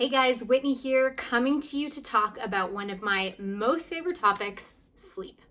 Hey guys, Whitney here, coming to you to talk about one of my most favorite topics sleep.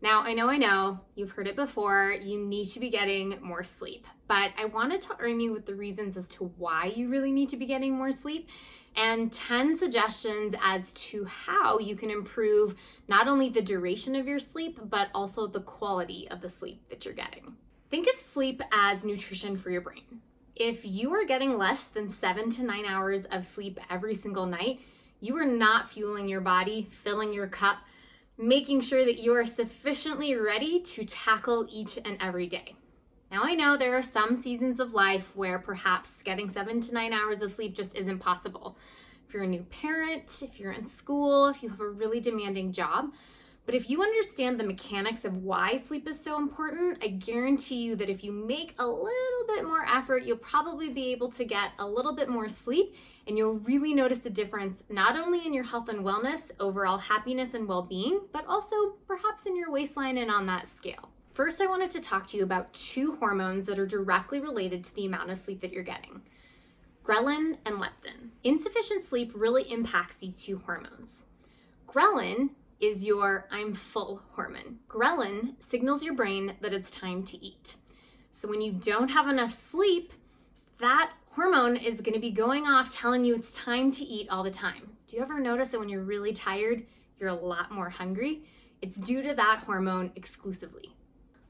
Now, I know, I know, you've heard it before, you need to be getting more sleep, but I wanted to arm you with the reasons as to why you really need to be getting more sleep and 10 suggestions as to how you can improve not only the duration of your sleep, but also the quality of the sleep that you're getting. Think of sleep as nutrition for your brain. If you are getting less than seven to nine hours of sleep every single night, you are not fueling your body, filling your cup, making sure that you are sufficiently ready to tackle each and every day. Now, I know there are some seasons of life where perhaps getting seven to nine hours of sleep just isn't possible. If you're a new parent, if you're in school, if you have a really demanding job, but if you understand the mechanics of why sleep is so important, I guarantee you that if you make a little bit more effort, you'll probably be able to get a little bit more sleep and you'll really notice a difference not only in your health and wellness, overall happiness and well being, but also perhaps in your waistline and on that scale. First, I wanted to talk to you about two hormones that are directly related to the amount of sleep that you're getting ghrelin and leptin. Insufficient sleep really impacts these two hormones. Ghrelin is your I'm full hormone. Ghrelin signals your brain that it's time to eat. So when you don't have enough sleep, that hormone is going to be going off telling you it's time to eat all the time. Do you ever notice that when you're really tired, you're a lot more hungry? It's due to that hormone exclusively.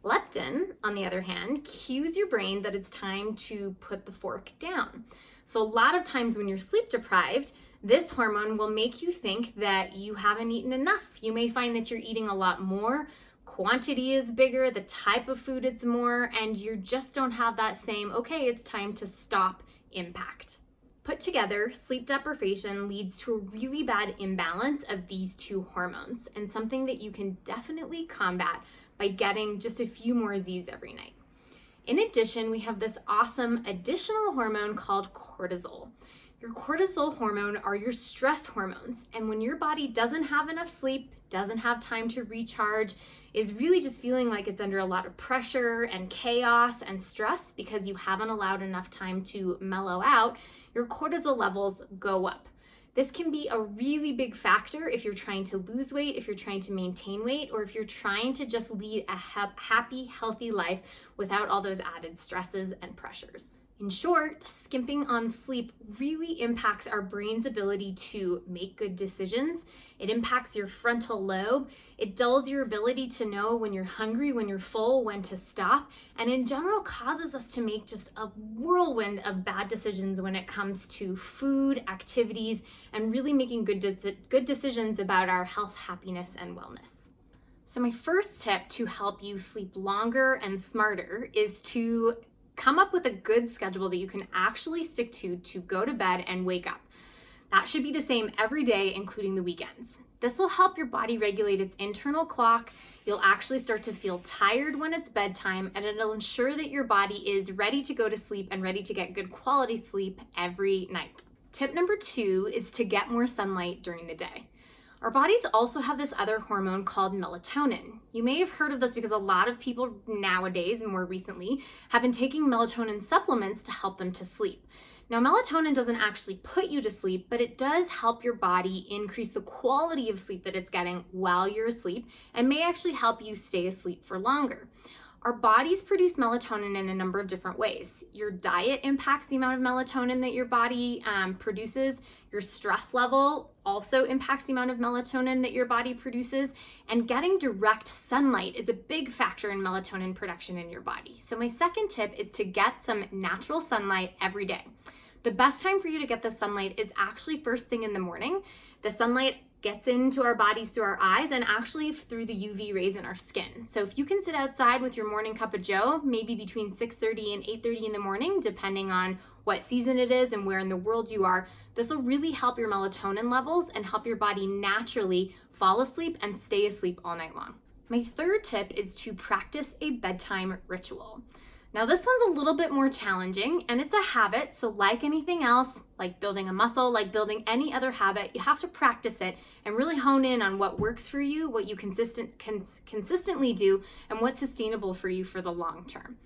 Leptin, on the other hand, cues your brain that it's time to put the fork down. So, a lot of times when you're sleep deprived, this hormone will make you think that you haven't eaten enough. You may find that you're eating a lot more, quantity is bigger, the type of food it's more, and you just don't have that same, okay, it's time to stop impact. Put together, sleep deprivation leads to a really bad imbalance of these two hormones and something that you can definitely combat by getting just a few more Z's every night. In addition, we have this awesome additional hormone called cortisol. Your cortisol hormone are your stress hormones. And when your body doesn't have enough sleep, doesn't have time to recharge, is really just feeling like it's under a lot of pressure and chaos and stress because you haven't allowed enough time to mellow out, your cortisol levels go up. This can be a really big factor if you're trying to lose weight, if you're trying to maintain weight, or if you're trying to just lead a happy, healthy life without all those added stresses and pressures. In short, skimping on sleep really impacts our brain's ability to make good decisions. It impacts your frontal lobe. It dulls your ability to know when you're hungry, when you're full, when to stop, and in general causes us to make just a whirlwind of bad decisions when it comes to food, activities, and really making good, de- good decisions about our health, happiness, and wellness. So, my first tip to help you sleep longer and smarter is to come up with a good schedule that you can actually stick to to go to bed and wake up. That should be the same every day, including the weekends. This will help your body regulate its internal clock. You'll actually start to feel tired when it's bedtime, and it'll ensure that your body is ready to go to sleep and ready to get good quality sleep every night. Tip number two is to get more sunlight during the day. Our bodies also have this other hormone called melatonin. You may have heard of this because a lot of people nowadays and more recently have been taking melatonin supplements to help them to sleep. Now, melatonin doesn't actually put you to sleep, but it does help your body increase the quality of sleep that it's getting while you're asleep and may actually help you stay asleep for longer. Our bodies produce melatonin in a number of different ways. Your diet impacts the amount of melatonin that your body um, produces. Your stress level also impacts the amount of melatonin that your body produces. And getting direct sunlight is a big factor in melatonin production in your body. So, my second tip is to get some natural sunlight every day. The best time for you to get the sunlight is actually first thing in the morning. The sunlight gets into our bodies through our eyes and actually through the UV rays in our skin. So if you can sit outside with your morning cup of joe, maybe between 6:30 and 8:30 in the morning depending on what season it is and where in the world you are, this will really help your melatonin levels and help your body naturally fall asleep and stay asleep all night long. My third tip is to practice a bedtime ritual. Now, this one's a little bit more challenging and it's a habit. So, like anything else, like building a muscle, like building any other habit, you have to practice it and really hone in on what works for you, what you consistent cons- consistently do, and what's sustainable for you for the long term.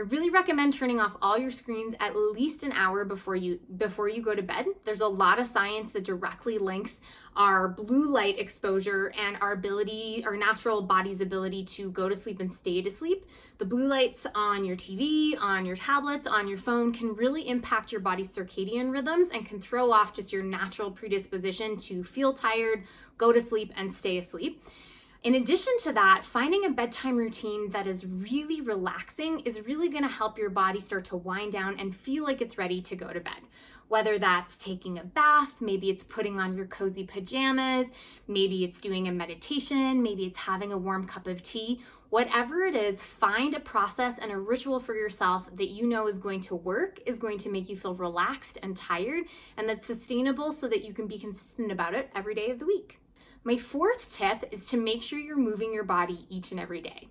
I really recommend turning off all your screens at least an hour before you before you go to bed. There's a lot of science that directly links our blue light exposure and our ability, our natural body's ability to go to sleep and stay to sleep. The blue lights on your TV, on your tablets, on your phone can really impact your body's circadian rhythms and can throw off just your natural predisposition to feel tired, go to sleep, and stay asleep. In addition to that, finding a bedtime routine that is really relaxing is really going to help your body start to wind down and feel like it's ready to go to bed. Whether that's taking a bath, maybe it's putting on your cozy pajamas, maybe it's doing a meditation, maybe it's having a warm cup of tea. Whatever it is, find a process and a ritual for yourself that you know is going to work, is going to make you feel relaxed and tired, and that's sustainable so that you can be consistent about it every day of the week. My fourth tip is to make sure you're moving your body each and every day.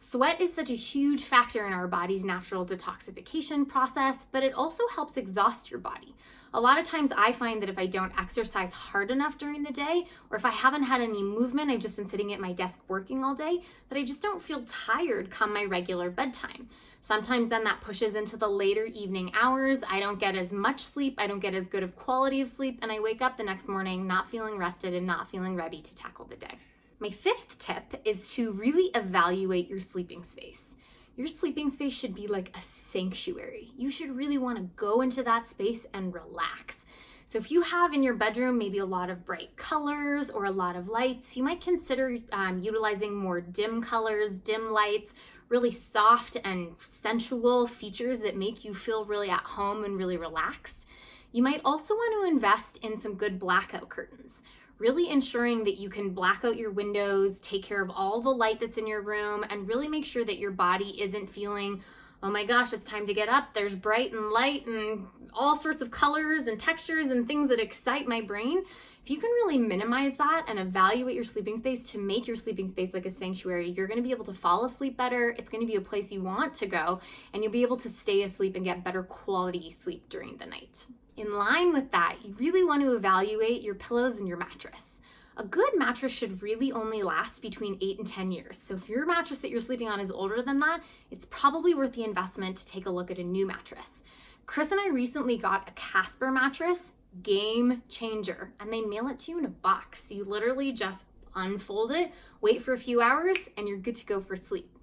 Sweat is such a huge factor in our body's natural detoxification process, but it also helps exhaust your body. A lot of times I find that if I don't exercise hard enough during the day, or if I haven't had any movement, I've just been sitting at my desk working all day, that I just don't feel tired come my regular bedtime. Sometimes then that pushes into the later evening hours. I don't get as much sleep, I don't get as good of quality of sleep, and I wake up the next morning not feeling rested and not feeling ready to tackle the day. My fifth tip is to really evaluate your sleeping space your sleeping space should be like a sanctuary. You should really want to go into that space and relax. So, if you have in your bedroom maybe a lot of bright colors or a lot of lights, you might consider um, utilizing more dim colors, dim lights, really soft and sensual features that make you feel really at home and really relaxed. You might also want to invest in some good blackout curtains really ensuring that you can black out your windows, take care of all the light that's in your room, and really make sure that your body isn't feeling, oh my gosh, it's time to get up. There's bright and light and all sorts of colors and textures and things that excite my brain. If you can really minimize that and evaluate your sleeping space to make your sleeping space like a sanctuary, you're to be able to fall asleep better. It's to be a place you want to go, and you'll be able to stay asleep and get better quality sleep during the night. In line with that, you really want to evaluate your pillows and your mattress. A good mattress should really only last between 8 and 10 years. So if your mattress that you're sleeping on is older than that, it's probably worth the investment to take a look at a new mattress. Chris and I recently got a Casper mattress, game changer, and they mail it to you in a box. You literally just unfold it, wait for a few hours, and you're good to go for sleep.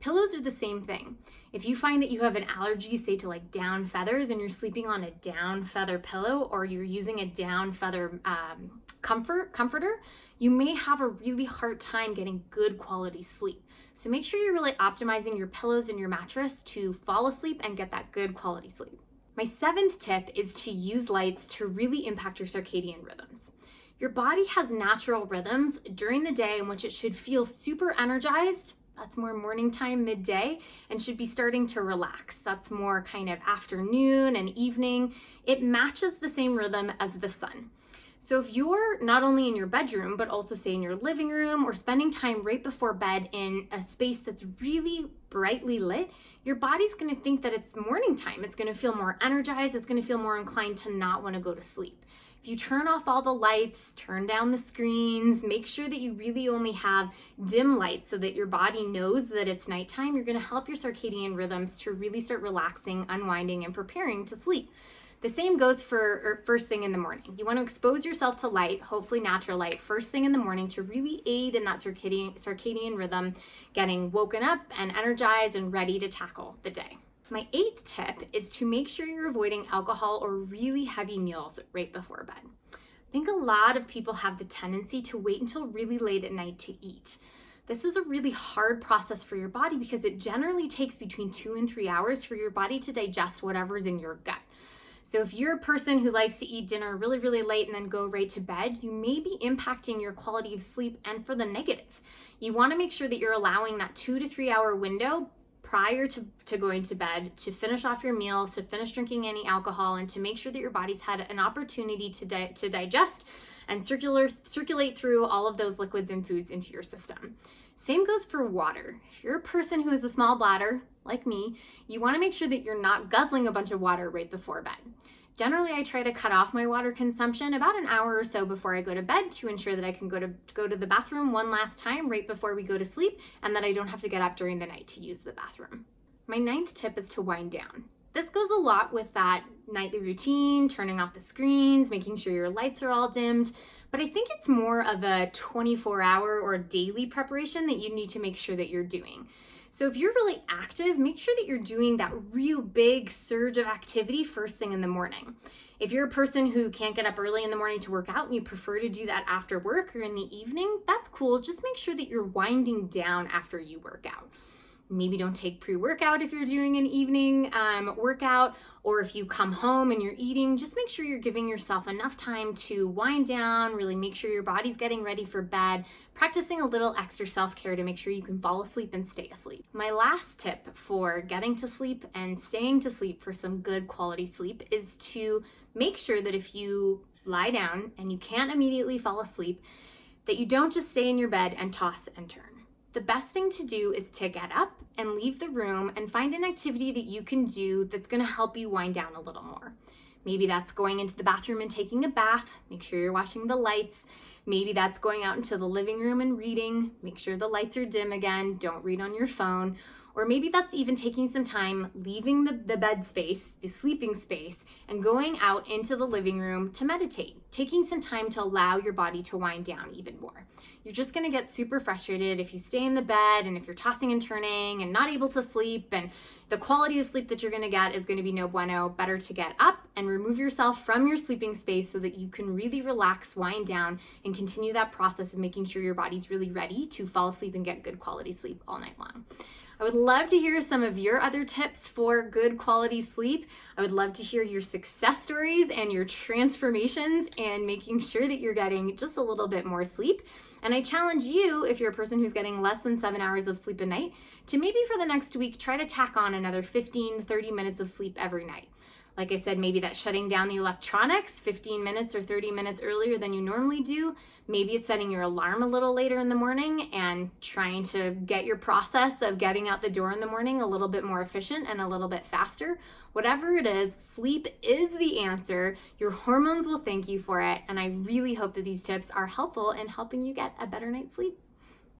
Pillows are the same thing. If you find that you have an allergy, say to like down feathers, and you're sleeping on a down feather pillow, or you're using a down feather um, comfort comforter, you may have a really hard time getting good quality sleep. So make sure you're really optimizing your pillows and your mattress to fall asleep and get that good quality sleep. My seventh tip is to use lights to really impact your circadian rhythms. Your body has natural rhythms during the day in which it should feel super energized that's more morning time, midday, and should be starting to relax. That's more kind of afternoon and evening. It matches the same rhythm as the sun. So if you're not only in your bedroom, but also say in your living room or spending time right before bed in a space that's really brightly lit, your body's gonna think that it's morning time. It's gonna feel more energized, it's gonna feel more inclined to not wanna go to sleep. If you turn off all the lights, turn down the screens, make sure that you really only have dim lights so that your body knows that it's nighttime, you're gonna help your circadian rhythms to really start relaxing, unwinding, and preparing to sleep. The same goes for er, first thing in the morning. You want to expose yourself to light, hopefully natural light, first thing in the morning to really aid in that circadian, circadian rhythm, getting woken up and energized and ready to tackle the day. My eighth tip is to make sure you're avoiding alcohol or really heavy meals right before bed. I think a lot of people have the tendency to wait until really late at night to eat. This is a really hard process for your body because it generally takes between two and three hours for your body to digest whatever's in your gut. So if you're a person who likes to eat dinner really, really late and then go right to bed, you may be impacting your quality of sleep and for the negative. You want to make sure that you're allowing that two to three hour window prior to, to going to bed to finish off your meals, to finish drinking any alcohol, and to make sure that your body's had an opportunity to, di- to digest and circular, circulate through all of those liquids and foods into your system. Same goes for water. If you're a person who has a small bladder, like me, you want to make sure that you're not guzzling a bunch of water right before bed. Generally, I try to cut off my water consumption about an hour or so before I go to bed to ensure that I can go to go to the bathroom one last time right before we go to sleep and that I don't have to get up during the night to use the bathroom. My ninth tip is to wind down. This goes a lot with that nightly routine, turning off the screens, making sure your lights are all dimmed. But I think it's more of a 24 hour or daily preparation that you need to make sure that you're doing. So if you're really active, make sure that you're doing that real big surge of activity first thing in the morning. If you're a person who can't get up early in the morning to work out and you prefer to do that after work or in the evening, that's cool. Just make sure that you're winding down after you work out maybe don't take pre workout if you're doing an evening um, workout, or if you come home and you're eating, just make sure you're giving yourself enough time to wind down, really make sure your body's getting ready for bed, practicing a little extra self care to make sure you can fall asleep and stay asleep. My last tip for getting to sleep and staying to sleep for some good quality sleep is to make sure that if you lie down and you can't immediately fall asleep, that you don't just stay in your bed and toss and turn the best thing to do is to get up and leave the room and find an activity that you can do that's going to help you wind down a little more. Maybe that's going into the bathroom and taking a bath. Make sure you're watching the lights. Maybe that's going out into the living room and reading. Make sure the lights are dim again. Don't read on your phone. Or maybe that's even taking some time leaving the, the bed space, the sleeping space, and going out into the living room to meditate, taking some time to allow your body to wind down even more. You're just gonna get super frustrated if you stay in the bed and if you're tossing and turning and not able to sleep, and the quality of sleep that you're gonna get is gonna be no bueno. Better to get up and remove yourself from your sleeping space so that you can really relax, wind down, and continue that process of making sure your body's really ready to fall asleep and get good quality sleep all night long. I would love to hear some of your other tips for good quality sleep. I would love to hear your success stories and your transformations and making sure that you're getting just a little bit more sleep. And I challenge you, if you're a person who's getting less than seven hours of sleep a night, to maybe for the next week try to tack on another 15, 30 minutes of sleep every night. Like I said, maybe that's shutting down the electronics 15 minutes or 30 minutes earlier than you normally do. Maybe it's setting your alarm a little later in the morning and trying to get your process of getting out the door in the morning a little bit more efficient and a little bit faster. Whatever it is, sleep is the answer. Your hormones will thank you for it. And I really hope that these tips are helpful in helping you get a better night's sleep.